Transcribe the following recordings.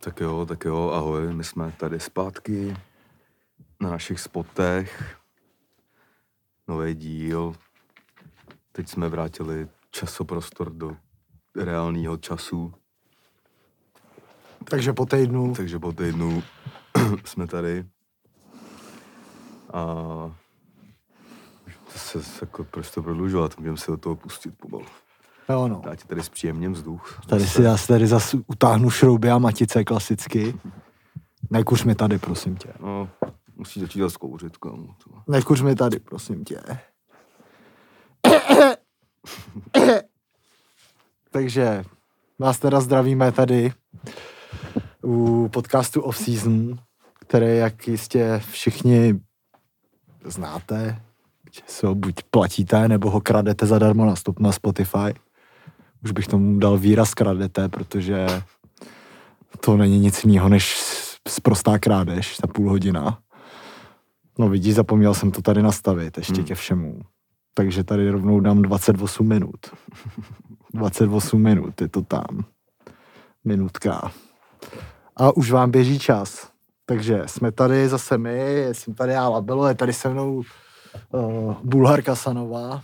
Tak jo, tak jo, ahoj, my jsme tady zpátky na našich spotech. Nový díl. Teď jsme vrátili časoprostor do reálného času, Takže po týdnu, takže po týdnu jsme tady. A se jako proč to prodlužovat, můžeme si do toho pustit pomalu. Jo no. Já ti tady zpříjemním vzduch. Tady si já tady zase utáhnu šrouby a matice klasicky. Nekuř mi tady, prosím tě. No, musí začít zase kouřit, kámo. Nekuř mi tady, prosím tě. Takže vás teda zdravíme tady u podcastu Off Season, který, jak jistě všichni znáte, že si ho buď platíte, nebo ho kradete zadarmo na, stop, na Spotify. Už bych tomu dal výraz kradete, protože to není nic jiného než sprostá krádež, ta půl hodina. No vidíš, zapomněl jsem to tady nastavit ještě Hmm. ke všemu. Takže tady rovnou dám 28 minut. 28 minut, je to tam. Minutka. A už vám běží čas. Takže jsme tady zase my, jsem tady já Labelo, je tady se mnou uh, Bulharka Sanová.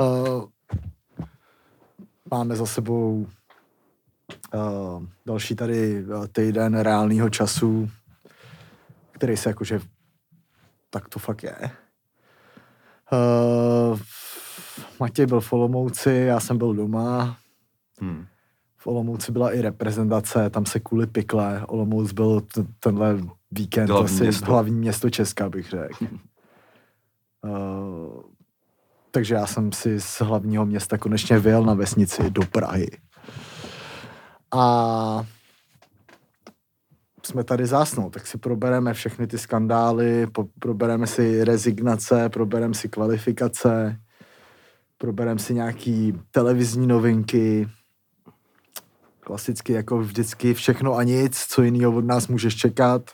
Uh, máme za sebou uh, další tady uh, týden reálného času, který se jakože tak to fakt je. Uh, Matěj byl v Olomouci, já jsem byl doma. Hmm. V Olomouci byla i reprezentace, tam se kvůli pikle. Olomouc byl t- tenhle víkend Hlavní asi město. hlavní město Česka, bych řekl. uh, takže já jsem si z hlavního města konečně vyjel na vesnici do Prahy. A jsme tady zásnou, tak si probereme všechny ty skandály, po, probereme si rezignace, probereme si kvalifikace, probereme si nějaký televizní novinky, klasicky jako vždycky všechno a nic, co jiného od nás můžeš čekat.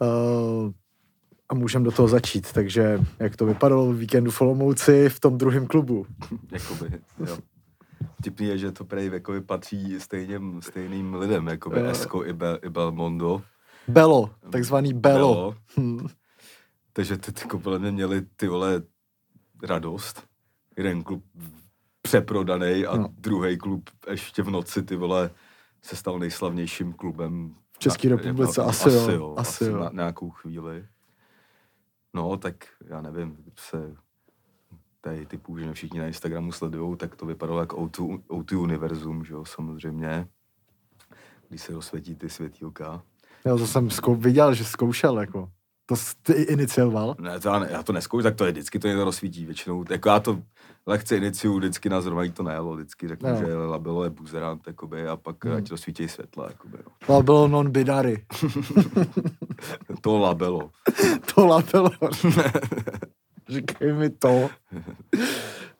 Uh, a můžeme do toho začít. Takže jak to vypadalo v víkendu v Olomouci v tom druhém klubu? Jakoby, jo. Vtipný je, že to prej jakoby patří stejným, stejným lidem, jakoby Jo. Esko i, Be, i Belmondo. Belo, takzvaný Belo. Belo. Hm. Takže ty, ty podle mě měli ty vole radost. Jeden klub přeprodaný a No. druhý klub ještě v noci ty vole se stal nejslavnějším klubem V České na- republice jako- asi jo, asi jo, asi asi jo. Na nějakou chvíli. No, tak já nevím, se tady typů, že všichni na Instagramu sledují, tak to vypadalo jako O2, O2 univerzum, že jo, samozřejmě. Když se rozsvětí ty světílka. Jo, to jsem zkou, viděl, že zkoušel, jako. To jsi ty inicioval? Ne, to já, ne, já to neskoušu, tak to je vždycky, to někdo rozsvítí většinou. Jako já to lehce iniciu, vždycky na zrovna to nejelo, vždycky řeknu, Jo. že labelo je buzerant, jakoby, a pak Hmm. ať rozsvítí světla, jakoby, no. To bylo non-binary. To labelo. to lapelo. Říkej mi to.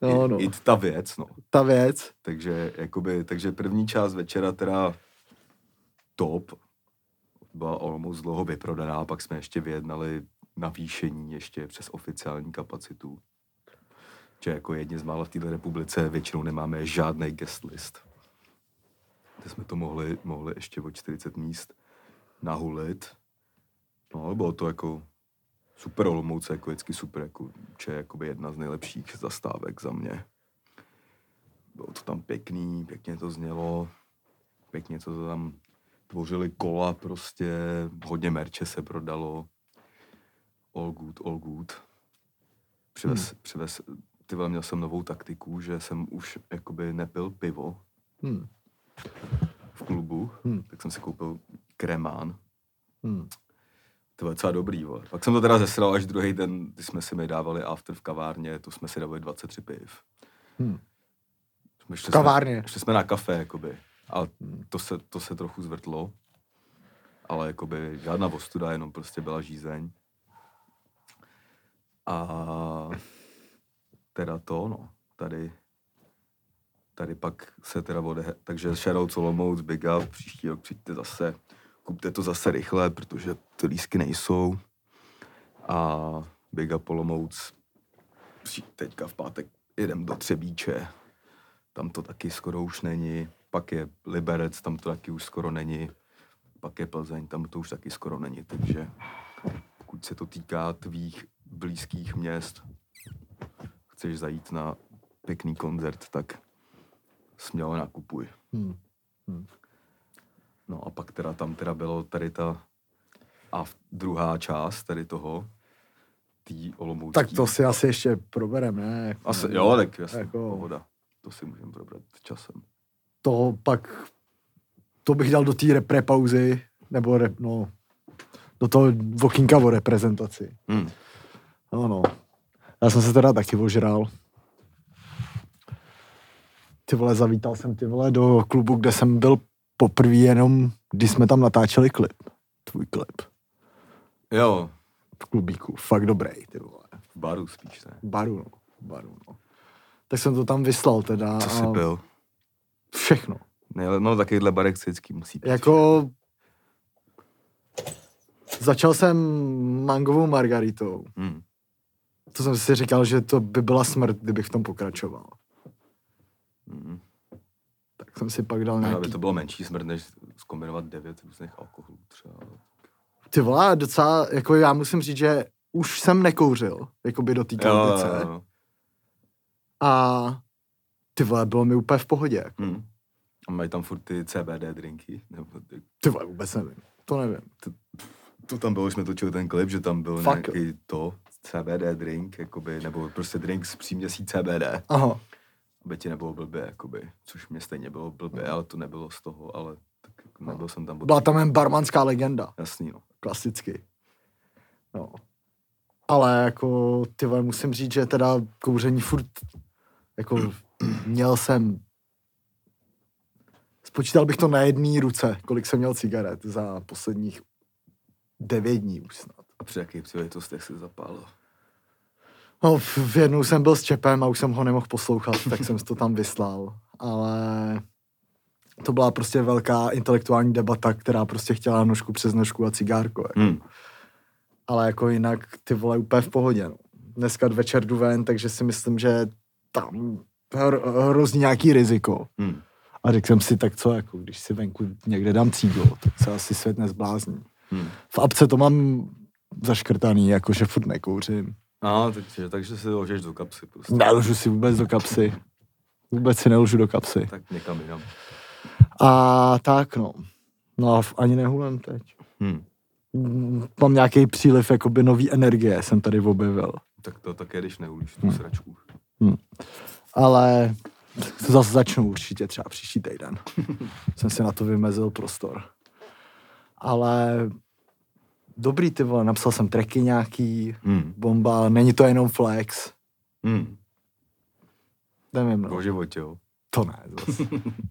No, I, no. I ta věc, no. Ta věc. Takže, jakoby, takže první část večera teda top. Byla almost dlouho vyprodaná, pak jsme ještě vyjednali navýšení ještě přes oficiální kapacitu. Že jako jedni z mála v této republice většinou nemáme žádný guest list. Kde jsme to mohli, mohli ještě o 40 míst nahulit. No, bylo to jako super Olomouce, jako vždycky super, jako, je jakoby jedna z nejlepších zastávek za mě. Bylo to tam pěkný, pěkně to znělo, pěkně to tam tvořili kola prostě, hodně merče se prodalo. All good, all good. Přivez, hmm. přivez, ty vole, měl jsem novou taktiku, že jsem už jakoby nepil pivo Hm. v klubu, Hmm. hmm. tak jsem si koupil kremán. Hm. To bylo docela dobrý, vole. Pak jsem to teda zesral až druhý den, kdy jsme si mi dávali after v kavárně, to jsme si dávali 23 piv. Hm. Jsme šli kavárně? Jsme, šli jsme na kafe, jakoby. A to se, to se trochu zvrtlo. Ale jakoby žádná ostuda, jenom prostě byla žízeň. A teda to, no, tady, tady pak se teda odehe... Takže Shadow Olomouc, Big Up, příští rok přijďte zase, kupte to zase rychle, protože ty lísky nejsou. A Big Up Olomouc, teďka v pátek jedem do Třebíče, tam to taky skoro už není. Pak je Liberec, tam to taky už skoro není, pak je Plzeň, tam to už taky skoro není, takže pokud se to týká tvých blízkých měst, chceš zajít na pěkný koncert, tak smělo nakupuj. Hmm. No a pak teda tam teda bylo tady ta a druhá část tady toho, tý Olomoucký. Tak to si asi ještě probereme, ne? Jako, Asi, jo, tak jasně, jako- jako... pohoda. To si můžeme probrat časem. To pak, to bych dal do té repre pauzy, nebo rep, no, do toho vokínka o reprezentaci. Hmm. No, no. Já jsem se teda taky ožral. Ty vole, zavítal jsem ty vole do klubu, kde jsem byl poprvé jenom, když jsme tam natáčeli klip. Tvůj klip. Jo, V klubíku. Fakt dobrý, ty vole. v baru spíš, ne? V baru, no. V baru, no. Tak jsem to tam vyslal teda. Co jsi byl? Všechno. No takovýhle barek se vždycky musí být. Jako... Začal jsem mangovou margaritou. Hmm. To jsem si říkal, že to by byla smrt, kdybych v tom pokračoval. Hmm. Tak jsem si pak dal nějaký... aby to bylo menší smrt, než zkombinovat devět různých alkoholů třeba. Ty vole, docela, jako já musím říct, že už jsem nekouřil, jako by do té jo. A ty vole, bylo mi úplně v pohodě. Jako. Hmm. A mají tam furt ty CBD drinky? Nebo ty, Ty vole, vůbec nevím. To nevím. to tam bylo, už jsme točili ten klip, že tam byl Fakt nějaký to, CBD drink, jakoby, nebo prostě drink s příměsí CBD, Aha. aby ti nebylo blbě, jakoby, což mě stejně bylo blbě, ale to nebylo z toho, ale tak jako nebyl jsem tam. Byla tam jen barmanská legenda. Jasný, no. klasicky. No. Ale jako, ty vole, musím říct, že teda kouření furt, jako měl jsem, spočítal bych to na jedné ruce, kolik jsem měl cigaret za posledních devět dní už snad. A při jakých příležitostech se zapálil? No, v, jednou jsem byl s Čepem a už jsem ho nemohl poslouchat, tak jsem to tam vyslal. Ale to byla prostě velká intelektuální debata, která prostě chtěla nožku přes nožku a cigárko. Jako. Hmm. ale jako jinak ty vole úplně v pohodě. No. Dneska večer jdu ven, takže si myslím, že tam hro, hrozí nějaký riziko. Hmm. A řekl jsem si, tak co, jako když si venku někde dám cíglo, tak se asi svět nezblázní. Hmm. V apce to mám zaškrtaný, jakože furt nekouřím. A, takže, takže si ložeš do kapsy prostě. Nelžu si vůbec do kapsy. Vůbec si nelžu do kapsy. Tak někam jinam. A tak no. No a ani nehulem teď. Hmm. Mm, Mám nějaký příliv jakoby nový energie, jsem tady objevil. Tak to také, když neulíš tu Hmm. sračku. Ale to zase začnu určitě třeba příští týden. Jsem si na to vymezil prostor. Ale dobrý ty vole, napsal jsem tracky nějaký, Hmm. bomba, není to jenom flex, Hmm. nevím, no. O životě, jo. To ne, zase.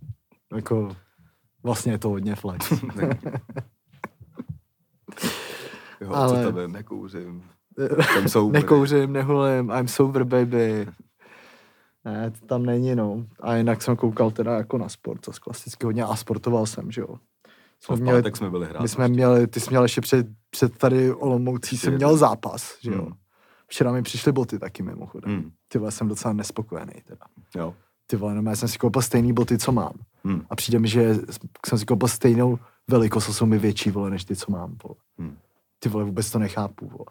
jako, vlastně je to hodně flex. Jo, Ale- Ale... co je, nekouřím. Tam jsou Nekouřím, nehulím, I'm sober baby. Ne, to tam není, no. A jinak jsem koukal teda jako na sport, to klasicky hodně a sportoval jsem, že jo. Jsme v měli, jsme byli hrát. my jsme měli, ty jsi měl ještě před, před tady Olomoucí, jsem měl zápas, že jo. Hmm. Včera mi přišly boty taky mimochodem. Hmm. Ty vole, jsem docela nespokojený teda. Jo. Ty vole, no, já jsem si koupil stejný boty, co mám. Hmm. A přijde mi, že jsem si koupil stejnou velikost a jsou mi větší, vole, než ty, co mám, vole. Hmm. Ty vole, vůbec to nechápu, vole.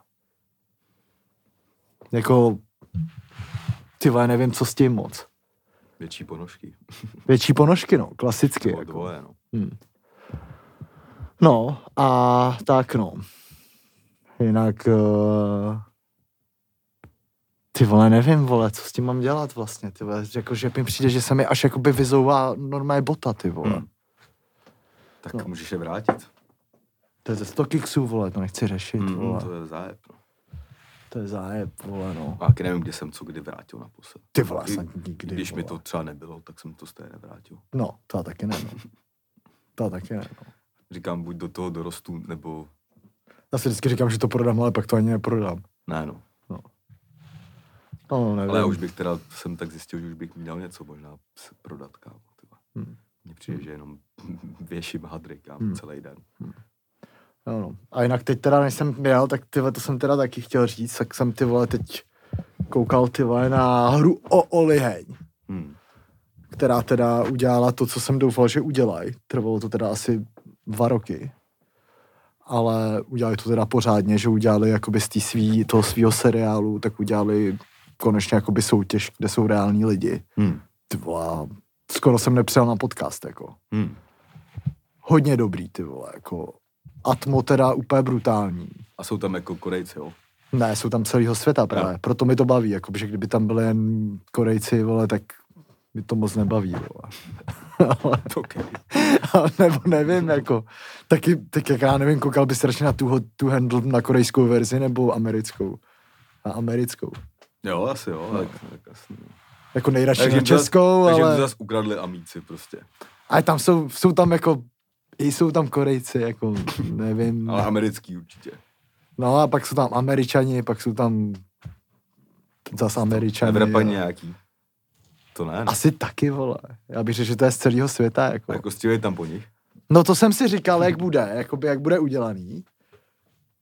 Jako, ty vole, nevím, co s tím moc. Větší ponožky. Větší ponožky, no, klasicky. Jako. Dvoje, no. Hmm. No, a tak no. Jinak, uh, ty vole, nevím, vole, co s tím mám dělat vlastně, ty vole, jako, že mi přijde, že se mi až jakoby vyzouvá normální bota, ty vole. Hmm. Tak No. můžeš je vrátit. To je ze 100 kiksů, vole, to nechci řešit, Hmm, vole. to je zájeb. No. To je zájeb, vole, no. A nevím, kdy jsem co kdy vrátil naposled. Ty vole, jsem nikdy, Když mi vole. to třeba nebylo, tak jsem to stejně nevrátil. No, to já taky ne, no. To já taky ne, no. Říkám, buď do toho dorostu, nebo Já si vždycky říkám, že to prodám, ale pak to ani neprodám. ne, no. No, nevím. Ale já už bych teda, jsem tak zjistil, že už bych měl něco možná prodat, kámo. Hmm. Mně přijde, že jenom věším hadry, kámo, Hmm. celý den. No, no. A jinak teď teda, než jsem měl, tak ty to jsem teda taky chtěl říct, tak jsem ty vole teď koukal ty vole na hru o Oliheň, Hmm. která teda udělala to, co jsem doufal, že udělají. Trvalo to teda asi dva roky. Ale udělali to teda pořádně, že udělali jakoby z tý svý, toho svého seriálu, tak udělali konečně jakoby soutěž, kde jsou reální lidi. Hmm. Ty vole, skoro jsem nepřijel na podcast, jako. Hmm. Hodně dobrý, ty vole, jako. Atmo teda úplně brutální. A jsou tam jako Korejci, jo? Ne, jsou tam celého světa právě, Jo. proto mi to baví, jako, že kdyby tam byli jen Korejci, vole, tak mi to moc nebaví, vole. Ale- Okay. ale nebo nevím, jako, taky, tak jak já nevím, koukal bys radši na tu, tu handle na korejskou verzi nebo americkou? Na americkou. Jo, asi jo, tak, tak jasný. Jako nejradši Takže na českou, Takže ale, zase ukradli amíci prostě. ale tam jsou, jsou tam jako, jsou tam Korejci, jako, nevím. Ale americký určitě. No a pak jsou tam Američani, pak jsou tam zase Američani. Evropani nějaký. To ne, ne. Asi taky, vole. Já bych řekl, že to je z celého světa, jako. Jako střílej tam po nich. No to jsem si říkal, jak bude, jakoby, jak bude udělaný.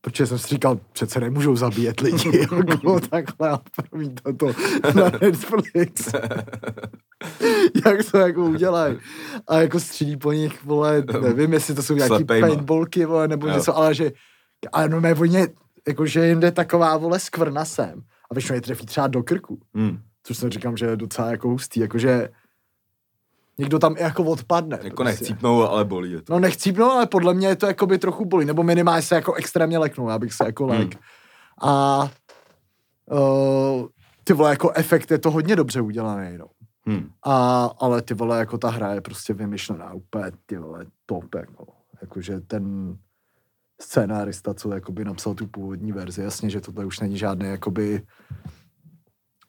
Protože jsem si říkal, přece nemůžou zabíjet lidi, jako takhle a promiň to na Netflix. jak to jako udělají. A jako střílí po nich, vole, nevím, jestli to jsou nějaký Slepejma. paintballky, vole, nebo Jo. něco, ale že, ale no ne, oni, jako, že jim jde taková, vole, skvrna sem. A většinou je trefí třeba do krku. Hmm. Což jsem říkám, že je docela jako hustý, jakože někdo tam i jako odpadne. Jako prostě. nechcípnou, ale bolí je to. No nechcípnou, ale podle mě je to jakoby trochu bolí, nebo minimálně se jako extrémně leknou, já bych se jako Hmm. lek. A uh, ty vole, jako efekt je to hodně dobře udělaný, no. Hmm. A, ale ty vole, jako ta hra je prostě vymyšlená úplně, ty vole, top, jako. Jakože ten scénárista, co jakoby napsal tu původní verzi, jasně, že tohle už není žádný jakoby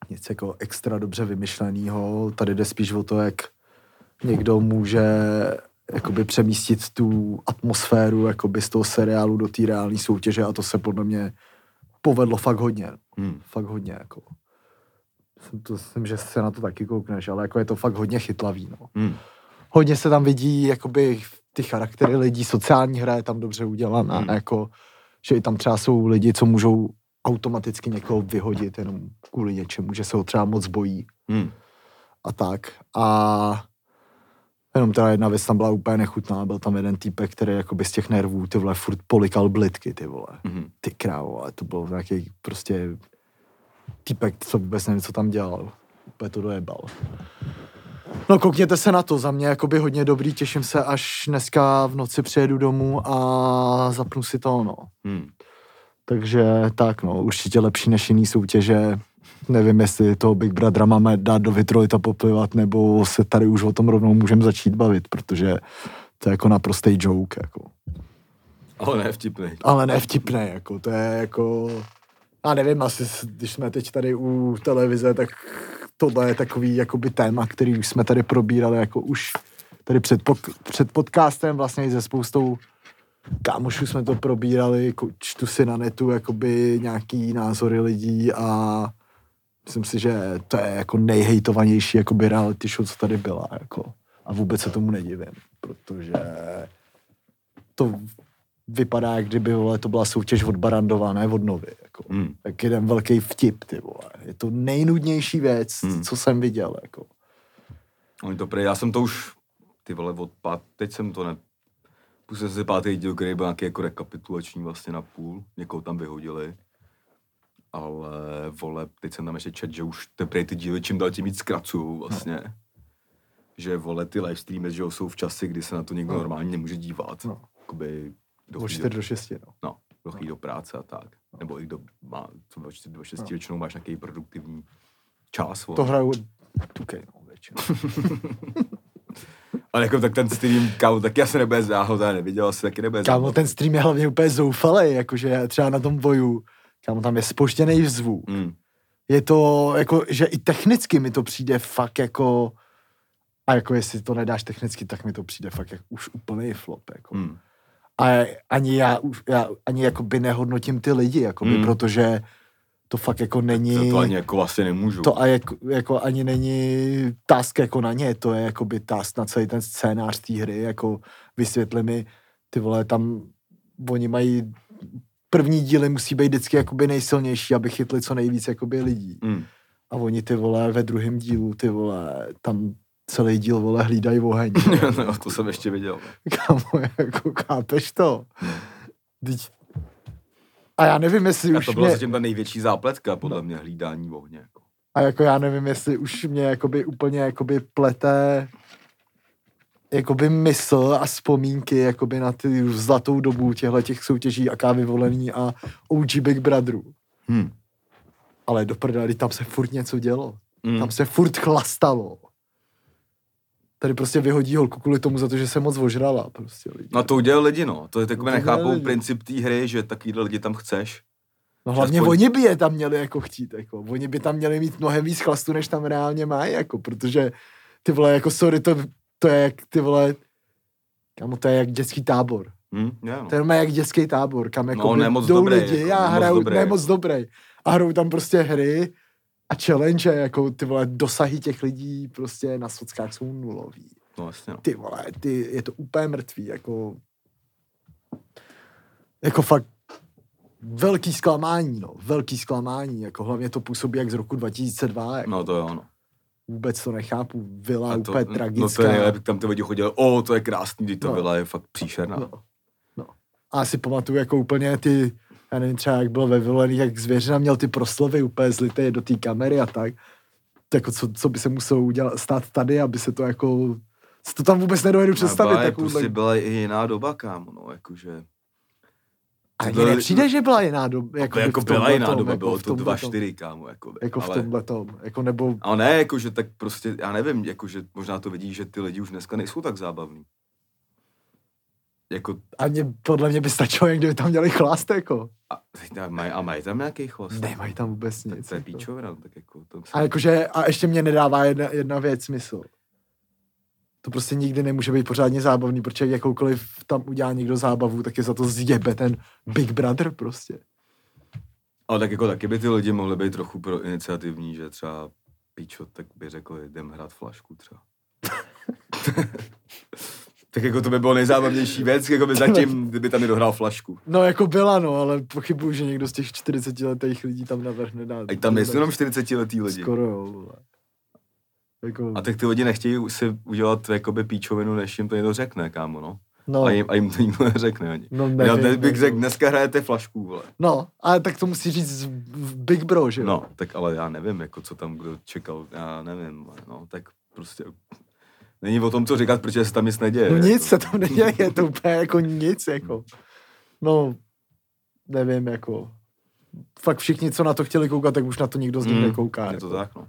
nic jako extra dobře vymyšlenýho. Tady jde spíš o to, jak někdo může jakoby přemístit tu atmosféru jakoby z toho seriálu do té reální soutěže a to se podle mě povedlo fakt hodně. Hmm. Fakt hodně, jako. Jsem to, myslím, že se na to taky koukneš, ale jako je to fakt hodně chytlavý, no. Hmm. Hodně se tam vidí, jakoby ty charaktery lidí, sociální hra je tam dobře udělaná, Hmm. jako, že i tam třeba jsou lidi, co můžou automaticky někoho vyhodit jenom kvůli něčemu, že se ho třeba moc bojí Hmm. a tak. A jenom teda jedna věc tam byla úplně nechutná, byl tam jeden týpek, který jakoby z těch nervů, ty vole, furt polikal blitky, ty vole. Hmm. Ty krávo, ale to byl nějaký prostě týpek, co vůbec nevím, co tam dělal. Úplně to dojebal. No koukněte se na to, za mě jakoby hodně dobrý, těším se, až dneska v noci přijedu domů a zapnu si to, no. Hmm. Takže tak, no, určitě lepší než jiný soutěže. Nevím, jestli toho Big Brothera máme dát do Vitrolita poplivat, nebo se tady už o tom rovnou můžeme začít bavit, protože to je jako naprostý joke, jako. Ale ne vtipný. Ale ne vtipné, jako, to je jako... Já nevím, asi, když jsme teď tady u televize, tak tohle je takový jakoby téma, který už jsme tady probírali jako už tady před, pok- před podcastem vlastně i se spoustou kámošů jsme to probírali, čtu si na netu jakoby nějaký názory lidí a myslím si, že to je jako nejhejtovanější jakoby reality show, co tady byla, jako. A vůbec se tomu nedivím, protože to vypadá, jak kdyby vole, to byla soutěž od Barandova, ne od Novy. Jako. Hmm. Tak jeden velký vtip, ty vole. Je to nejnudnější věc, Hmm. co jsem viděl. Jako. Oni to prej, já jsem to už, ty vole, od pát, teď jsem to ne, pustil jsem si pátý díl, který byl nějaký jako rekapitulační vlastně na půl, někoho tam vyhodili. Ale, vole, teď jsem tam ještě čet, že už te prej ty díly čím dál tím víc zkracují vlastně. Že, vole, ty live streamy, že jsou v čase, kdy se na to někdo No. normálně nemůže dívat. No. Jakoby, kdo Od chodí 4 do 6, no. no, kdo chodí do práce a tak. Nebo i kdo má, co do 4 do 6 No. většinou máš nějaký produktivní čas. vole. To hraju 2K, no, většinou. Ale jako tak ten stream, kámo, taky asi nebude záhod, já neviděl, asi taky nebude Kámo, ten stream je hlavně úplně zoufalý, jakože třeba na tom boju, kámo, tam je spoštěný zvuk. Mm, Je to, jako, že i technicky mi to přijde fakt jako, a jako jestli to nedáš technicky, tak mi to přijde fakt jak už úplný flop, jako. mm, A ani já, už- já ani jakoby nehodnotím ty lidi, jakoby, Mm. protože to fakt jako není... to, to ani jako vlastně nemůžu. to a jako, jako ani není task jako na ně, to je jakoby task na celý ten scénář té hry, jako vysvětli mi, ty vole, tam oni mají první díly musí být vždycky jakoby nejsilnější, aby chytli co nejvíc jakoby lidí. Mm, A oni ty vole ve druhém dílu, ty vole, tam celý díl, vole, hlídají oheň. no, to jsem ještě viděl. Kámo, jako chápeš to? Teď... A já nevím, jestli A už to byla mě... zatím ta největší zápletka, podle mě, hlídání ohně. Jako. A jako já nevím, jestli už mě jakoby úplně jakoby plete jakoby mysl a vzpomínky jakoby na ty zlatou dobu těchto těch soutěží a vyvolený a OG Big Brotherů. Hmm. Ale do prdele, tam se furt něco dělo. Mm. Tam se furt chlastalo. Tady prostě vyhodí holku kvůli tomu za to, že se moc ožrala. Prostě lidi. No to udělal lidi, no. To je takové nechápou lidi. princip té hry, že takovýhle lidi tam chceš. No hlavně aspoň- oni by je tam měli jako chtít, jako. Oni by tam měli mít mnohem víc chlastu, než tam reálně mají, jako, protože ty vole, jako sorry, to, to je jak ty vole, kamo, to je jak dětský tábor. Hm? Je, no. To je jak dětský tábor, kam jako No, by ne moc jdou dobrý, lidi jako, a hrajou, dobrý. ne moc dobrý. A hrajou tam prostě hry a challenge, jako ty vole, dosahy těch lidí prostě na sockách jsou nulový. no jasně, no. Ty vole, ty, je to úplně mrtvý, jako jako fakt velký zklamání, no, velký zklamání, jako hlavně to působí jak z roku 2002, jako No to jo, no. Vůbec to nechápu, vila A úplně to, no to tragická. je tam ty lidi chodili, o, to je krásný, teď to No. byla je fakt příšerná. No, no. A si pamatuju, jako úplně ty, já nevím, třeba jak bylo ve Vyvolených, jak zvěřina měl ty proslovy úplně zlité do té kamery a tak. To jako co, co by se muselo udělat, stát tady, aby se to jako, si to tam vůbec nedovedu představit. byla, je, takovouhle- prostě byla i jiná doba, kámo, no, jakože. A to nepřijde, že byla jiná doba. Jako, jako v byla jiná doba, jako bylo v to tomhletom. 2-4, kámo, jako, Jako v ale, tomhle tom, jako nebo, ale ne, jakože tak prostě, já nevím, jakože možná to vidí, že ty lidi už dneska nejsou tak zábavní. Jako, ani podle mě by stačilo, jen kdyby tam měli chlast, jako. a, a, mají, a mají tam nějaký chvost? Nemají tam vůbec nic. to je jako. píčovina, tak jako, to A jakože, a ještě mě nedává jedna, jedna věc smysl. To prostě nikdy nemůže být pořádně zábavný, protože jakoukoliv tam udělá někdo zábavu, tak je za to zjebe ten Big Brother prostě. Ale tak jako taky by ty lidi mohli být trochu pro iniciativní, že třeba píčo, tak by řekli, jdem hrát flašku třeba. tak jako to by bylo nejzábavnější věc, jako by zatím, kdyby tam někdo hrál flašku. No jako byla, no, ale pochybuju, že někdo z těch 40 letých lidí tam navrhne dát. Ať tam nejsou jenom 40 letý lidi. Skoro jo, vole. Jako, A tak ty lidi nechtějí si udělat jakoby píčovinu, než jim to někdo řekne, kámo, no. no, A, jim, a jim to nikdo neřekne ani. no, Já nevím, bych řekl, dneska hrajete flašku, vole. No, ale tak to musí říct Big Bro, že jo? No, tak ale já nevím, jako co tam kdo čekal, já nevím, no, tak prostě není o tom, co říkat, protože se tam nic neděje. No nic jako. se tam neděje, je to úplně jako nic, jako. No, nevím, jako. Fakt všichni, co na to chtěli koukat, tak už na to nikdo z nich Mm, nekouká. Je to jako. tak, no.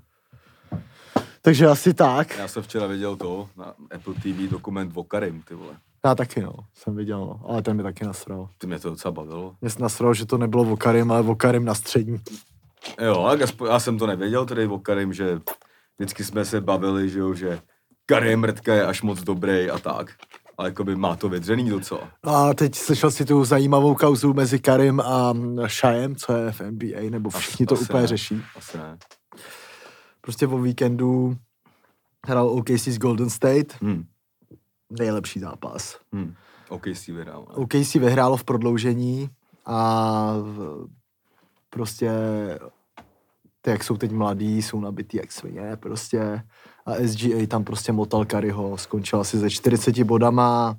Takže asi tak. Já jsem včera viděl to na Apple TV dokument o Karim, ty vole. Já taky, no. Jsem viděl, no. Ale ten mi taky nasral. Ty mě to docela bavilo. Mě se nasral, že to nebylo o Karim, ale o Karim na střední. Jo, aspoň, já jsem to nevěděl tedy o Karim, že vždycky jsme se bavili, že jo, že Karim Mrtka je až moc dobrý a tak. Ale jakoby má to vydřený docela. A teď slyšel si tu zajímavou kauzu mezi Karim a Shajem, co je v NBA, nebo všichni to asi úplně ne. řeší. Asi ne. Prostě o víkendu hrál OKC s Golden State. Hm, Nejlepší zápas. hm. OK, si vyhrál. OKC vyhrálo v prodloužení a v- prostě ty, jak jsou teď mladí, jsou nabitý jak svině, prostě a SGA tam prostě motal Kariho, skončil asi ze 40 bodama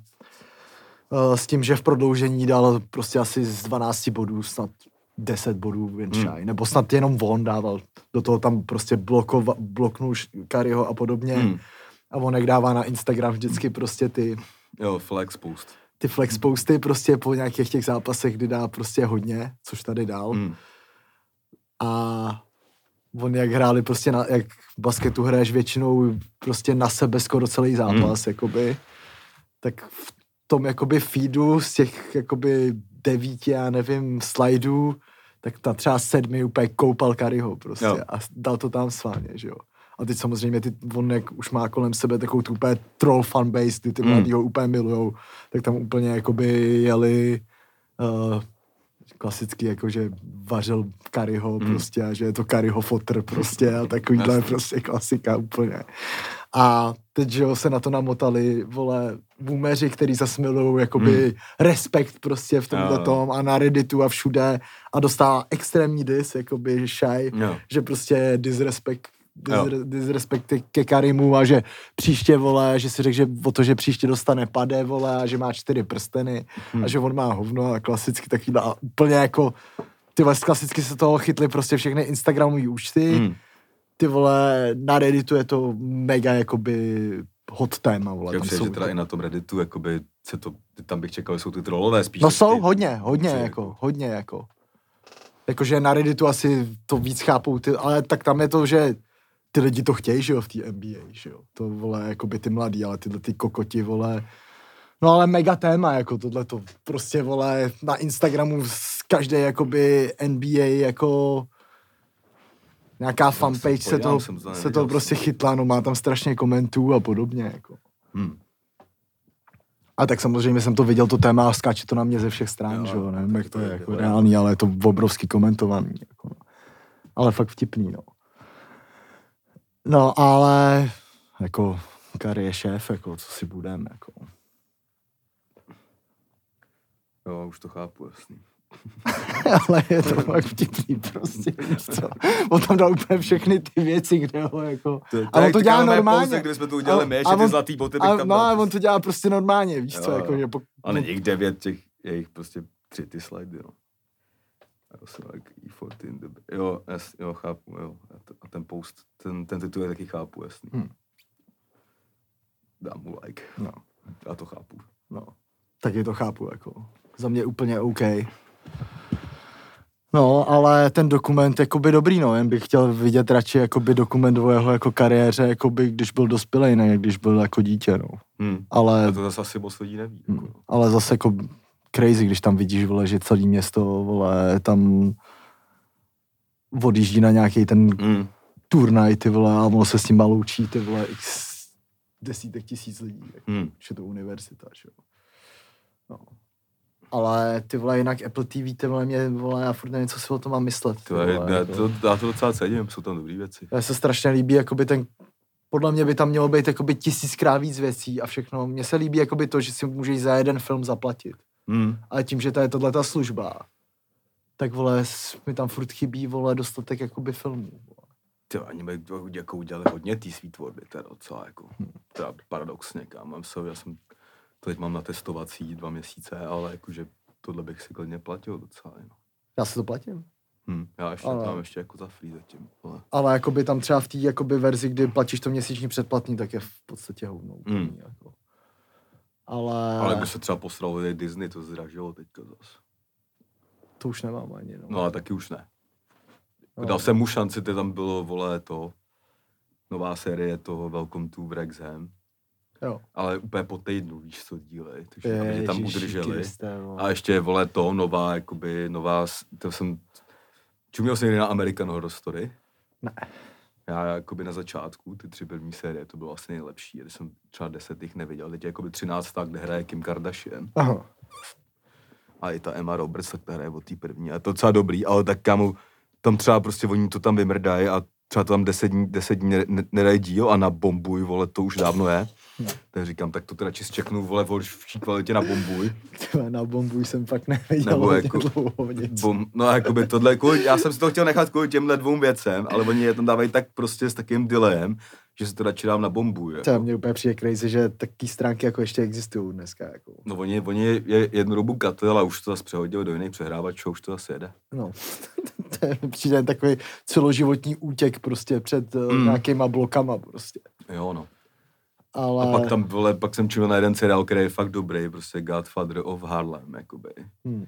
eh, s tím, že v prodloužení dal prostě asi z 12 bodů snad 10 bodů jen Hmm. nebo snad jenom on dával, do toho tam prostě blokova, bloknul Kariho a podobně Hm. a on jak dává na Instagram vždycky prostě ty Jo, flex post. ty flex posty prostě po nějakých těch zápasech, kdy dá prostě hodně, což tady dal. Hm. A on jak hráli prostě, na, jak v basketu hraješ většinou prostě na sebe skoro celý zápas, Hmm. jakoby, tak v tom jakoby feedu z těch jakoby devíti, já nevím, slajdů, tak ta třeba sedmi úplně koupal Kariho prostě Jo. a dal to tam sváně, že jo. A teď samozřejmě ty, on jak už má kolem sebe takovou tu úplně troll fanbase, kdy ty Mm. mladí ho úplně milujou, tak tam úplně jakoby jeli uh, klasicky jakože vařil Kariho Mm. prostě a že je to Kariho fotr prostě a takovýhle prostě klasika úplně. A teď, že jo, se na to namotali, vole, boomeři, který zase milují jakoby Mm. respekt prostě v tomhle tom a na Redditu a všude a dostává extrémní dis, jakoby šaj, Jo. že prostě disrespect disre- disrespekt ke Karimu a že příště, vole, že si řekl, že o to, že příště dostane pade, vole, a že má čtyři prsteny Hmm. a že on má hovno a klasicky takový a úplně jako ty klasicky se toho chytli prostě všechny Instagramové účty, Hmm. Ty vole, na Redditu je to mega jakoby hot téma, vole. Já jsou že teda i na tom Redditu, jakoby, se to, tam bych čekal, že jsou ty trollové spíš. No jsou, ty- hodně, hodně, ty jako, hodně, jako. Jakože na Redditu asi to víc chápou, ty, ale tak tam je to, že ty lidi to chtějí, že jo, v té NBA, že jo. To, vole, jako by ty mladí, ale tyhle ty kokoti, vole. No ale mega téma, jako tohle to prostě, vole, na Instagramu z každé, jakoby NBA, jako nějaká fanpage se podívám, to, se to prostě chytla, no má tam strašně komentů a podobně, jako. Hmm. A tak samozřejmě jsem to viděl, to téma, a skáče to na mě ze všech stran, Jo, že jo, nevím, jak to je je jako reálný, ale je to obrovsky komentovaný, jako no. Ale fakt vtipný, no. No, ale jako Kari je šéf, jako co si budeme, jako. Jo, už to chápu, jasný. ale je to fakt vtipný prostě, víš co. On tam dal úplně všechny ty věci, kde ho jako... To, A on to dělá normálně. Pouze, jsme to udělali my, ještě ty zlatý boty bych A, tam no, a on to dělá prostě normálně, víš co, jako, že po, A není jich devět těch, je jich prostě tři ty slidy, no. Já jsem like E14, dobrý. jo, jas, jo, chápu, jo. A ten post, ten, ten titul je taky chápu, jasný. Hmm. Dám mu like. no, Já to chápu. no, taky to chápu, jako. Za mě úplně OK. No, ale ten dokument, jakoby dobrý, no, jen bych chtěl vidět radši, jakoby dokument o jeho jako kariéře, jakoby když byl dospělej, ne, když byl jako dítě, no. Hmm. Ale, A to zase asi moc lidí neví. Jako, Hmm. ale zase jako crazy, když tam vidíš, vole, že celý město, vole, tam odjíždí na nějaký ten hmm. turnaj, ty vole, a ono se s tím loučí, ty vole, x desítek tisíc lidí, jako, Hmm. že to univerzita, že jo. No. Ale ty vole, jinak Apple TV, ty vole, mě, vole, já furt nevím, co si o tom mám myslet. Ty To vole, je, ne, jako. to, já to docela cením, jsou tam dobré věci. Mně se strašně líbí, jakoby ten, podle mě by tam mělo být jakoby tisíckrát víc věcí a všechno. Mně se líbí jakoby to, že si můžeš za jeden film zaplatit. Hmm. Ale tím, že to je tohle ta služba, tak vole, mi tam furt chybí, vole, dostatek jakoby filmů. Vole. Ty mají to jako udělali hodně té svý tvorby, teda docela jako, teda paradoxně, kámo, já jsem, to teď mám na testovací dva měsíce, ale jakože tohle bych si klidně platil docela, no. Já si to platím. Hm, já ještě Ale- mám ještě jako za free zatím, ale, Ale jakoby tam třeba v té jakoby verzi, kdy platíš to měsíční předplatný, tak je v podstatě hovno. úplný, Mm. Jako. Ale, ale když se třeba posralo i Disney, to zdražilo teďka zas. to už nemám ani. No. No ale taky už ne. No. Dal jsem mu šanci, ty tam bylo, vole, to, nová série toho Welcome to Wrexham, Jo. ale úplně po týdnu, víš, co dílej, takže aby tě tam Ježiši udrželi. Kriste, vole. A ještě, vole, to, nová, jakoby, nová, to jsem, čuměl jsem někdy na American Horror Story? Ne. Já jakoby na začátku, ty tři první série, to bylo asi nejlepší, když jsem třeba deset jich neviděl, teď je jakoby třináctá, kde hraje Kim Kardashian Aha. a i ta Emma Roberts, tak ta hraje od té první a je to docela dobrý, ale tak kámo, tam třeba prostě oni to tam vymrdají a třeba to tam deset dní, deset dní ne- ne- nedají díl a na bombuj, vole, to už dávno je. Tak říkám, tak to teda radši zčeknu, vole, v horší kvalitě na bombuj. Na bombu jsem fakt neviděl Nebo jako dlouho nic. Bom, no jakoby tohle, kvůli, já jsem si to chtěl nechat kvůli těmhle dvou věcem, ale oni je tam dávají tak prostě s takým delayem, že se to radši dám na bombu. Jako. To mě úplně přijde crazy, že taky stránky jako ještě existují dneska. Jako. No oni, oni je jednu dobu katil a už to zase přehodil do jiných přehrávačů, už to zase jede. No, to je přijde takový celoživotní útěk prostě před mm. Nějakýma blokama prostě. Jo no. Ale... A pak tam, vole, pak jsem čuměl na jeden seriál, který je fakt dobrý, prostě Godfather of Harlem, jakoby. Hmm.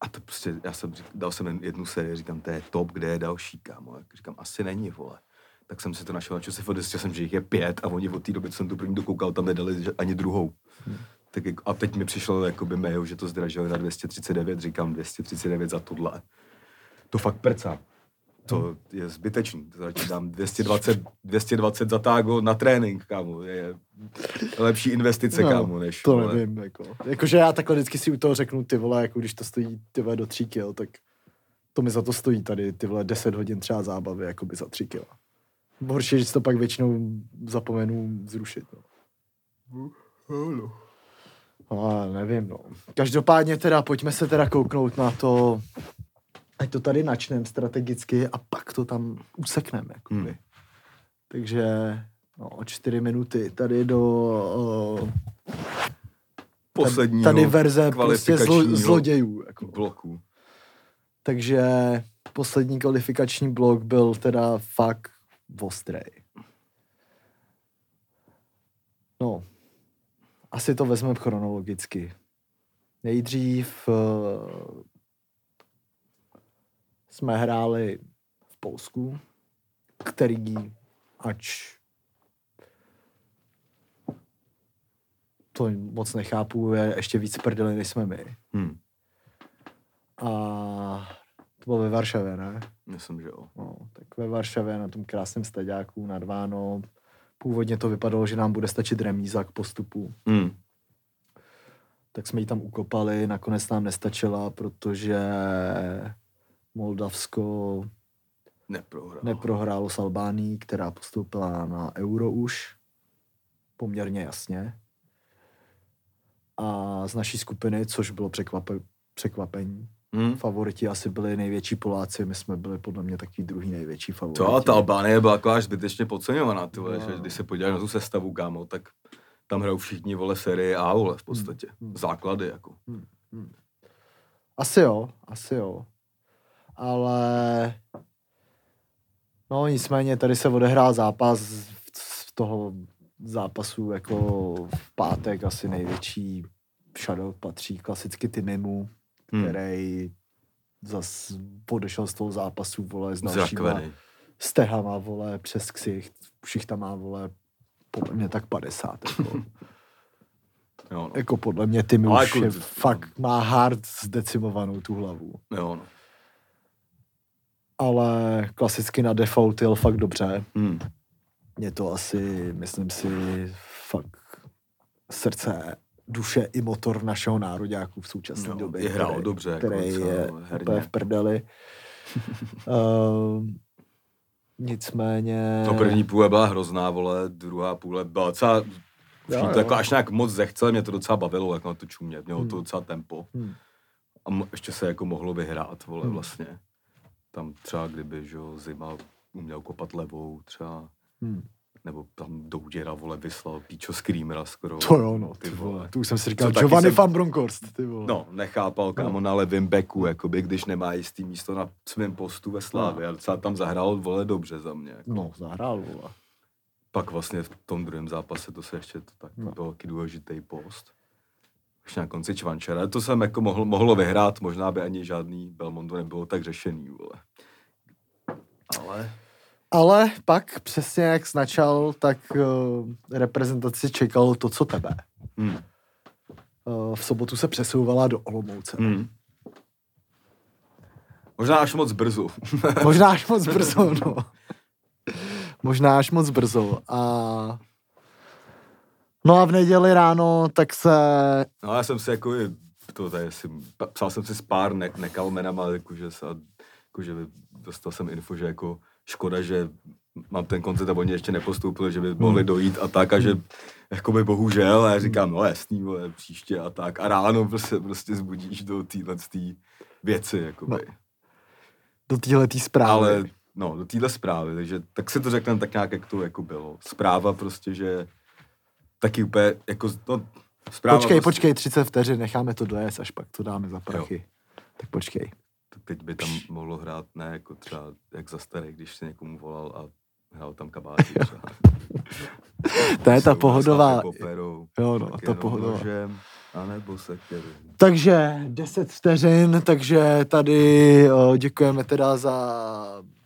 A to prostě, já jsem dal jsem jednu sérii, říkám, to je top, kde je další, kámo. Jak říkám, asi není, vole. Tak jsem si to našel na čase, zjistil jsem, že jich je pět a oni od té doby, co jsem tu první dokoukal, tam nedali ani druhou. Hmm. Tak jako, a teď mi přišlo jakoby mail, že to zdražili na 239, říkám 239 za tohle. To fakt prcá. To je zbytečný. To radši dám 220, 220 za tágo na trénink, kámo. Je lepší investice, kámo, než... to vole. nevím, jako. Jakože já takhle vždycky si u toho řeknu, ty vole, jako když to stojí ty vole do 3 kil, tak to mi za to stojí tady ty vole 10 hodin třeba zábavy, jako by za 3 kil. Horší, že si to pak většinou zapomenu zrušit, no. No, ale nevím, no. Každopádně teda, pojďme se teda kouknout na to, ať to tady načneme strategicky a pak to tam usekneme, jakoby. Hmm. Takže no, o čtyři minuty tady do o, Posledního tady verze prostě zlo, zlodějů. Jako. bloku. Takže poslední kvalifikační blok byl teda fakt ostrej. No, asi to vezmeme chronologicky. Nejdřív uh, jsme hráli v Polsku, který, ač to moc nechápu, je ještě víc prdeli, než jsme my. Hm. A to bylo ve Varšavě, ne? Myslím, že jo. No, tak ve Varšavě na tom krásném staďáku nad Váno. Původně to vypadalo, že nám bude stačit remíza k postupu. Hm. Tak jsme ji tam ukopali, nakonec nám nestačila, protože Moldavsko Neprohrál. neprohrálo s Albánií, která postoupila na Euro už. Poměrně jasně. A z naší skupiny, což bylo překvape, překvapení, Hm. favoriti asi byli největší Poláci, my jsme byli podle mě takový druhý největší favoriti. Co, a ta Albánie byla jako až zbytečně podceňovaná, ty vole, No. že když se podíváš na tu sestavu, kámo, tak tam hrajou všichni, vole, série A, vole, v podstatě. Hmm. Základy, jako. Asi jo, asi jo. Ale no nicméně tady se odehrál zápas z toho zápasu jako v pátek asi největší shadow patří klasicky Timimu, Hmm. který zas odešel z toho zápasu, vole, s dalšíma stehama, vole, přes ksicht. Všich tam má, vole, podle mě tak 50, jako. Jo, no. jako podle mě Timi Ale už jako- je, fakt má hard zdecimovanou tu hlavu. Jo, no. Ale klasicky na default jel fakt dobře. Hm. Je to asi, myslím si, fakt srdce, duše i motor našeho nároďáku v současné Jo, době. hrál který- dobře, jako který docela je herně. úplně v prdeli. uh, nicméně... No první půle byla hrozná, vole, druhá půle byla docela, Jo, to jako až nějak moc zechcel, mě to docela bavilo, jak na to čumě, mělo Hmm. to docela tempo. Hm, A m- ještě se jako mohlo vyhrát, vole, Hmm. vlastně. Tam třeba kdyby, že Zima uměl kopat levou třeba, hm. Nebo tam Douděra, vole, vyslal Píčo Screamera skoro. To jo, no, ty vole. Tu už jsem si říkal, Co Giovanni jsem- van Bronckhorst, ty vole. No, nechápal, kámo, na levém beku, jakoby, když nemá jistý místo na svém postu ve Slávě. A docela tam zahrál, vole, dobře za mě. Jako. No, zahrál, vole. Pak vlastně v tom druhém zápase to se ještě to tak No. no. byl taky důležitý post. Ještě na konci Čvančera. To jsem jako mohl, mohlo vyhrát, možná by ani žádný Belmondo nebylo tak řešený, vole. Ale Ale pak přesně jak jsi načal, tak uh, reprezentaci čekalo to, co tebe. hm, Uh, v sobotu se přesouvala do Olomouce. hm. Možná až moc brzo. Možná až moc brzo, no. Možná až moc brzo. A... No a v neděli ráno tak se... No já jsem si jako, to tady si, psal jsem si s pár ne, nekalmenama, jakože, se, jakože dostal jsem info, že jako škoda, že mám ten koncert a oni ještě nepostoupili, že by mohli dojít a tak a že jakoby bohužel, a já říkám, no jasný, vole, příště a tak a ráno prostě, prostě zbudíš do téhle věci, jakoby. No, do téhletý zprávy. Ale no, do téhle zprávy, takže tak si to řekneme tak nějak, jak to jako bylo. Zpráva prostě, že taky úplně, jako, no, zpráva počkej, prostě, počkej, 30 vteřin, necháme to dojet, až pak to dáme za prachy. Tak počkej. Teď by tam mohlo hrát, ne jako třeba jak za starý, když se někomu volal a hrál tam kabáty třeba. To je ta Se pohodová... tak Operou, Jo, no, ta pohodová. nožem, a nebo sekeru. Takže 10 vteřin, takže tady o, děkujeme teda za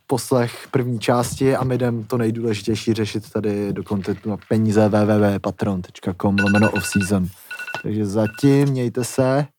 poslech první části a my jdem to nejdůležitější řešit tady do kontentu na peníze www.patron.com lomeno off season. Takže zatím mějte se.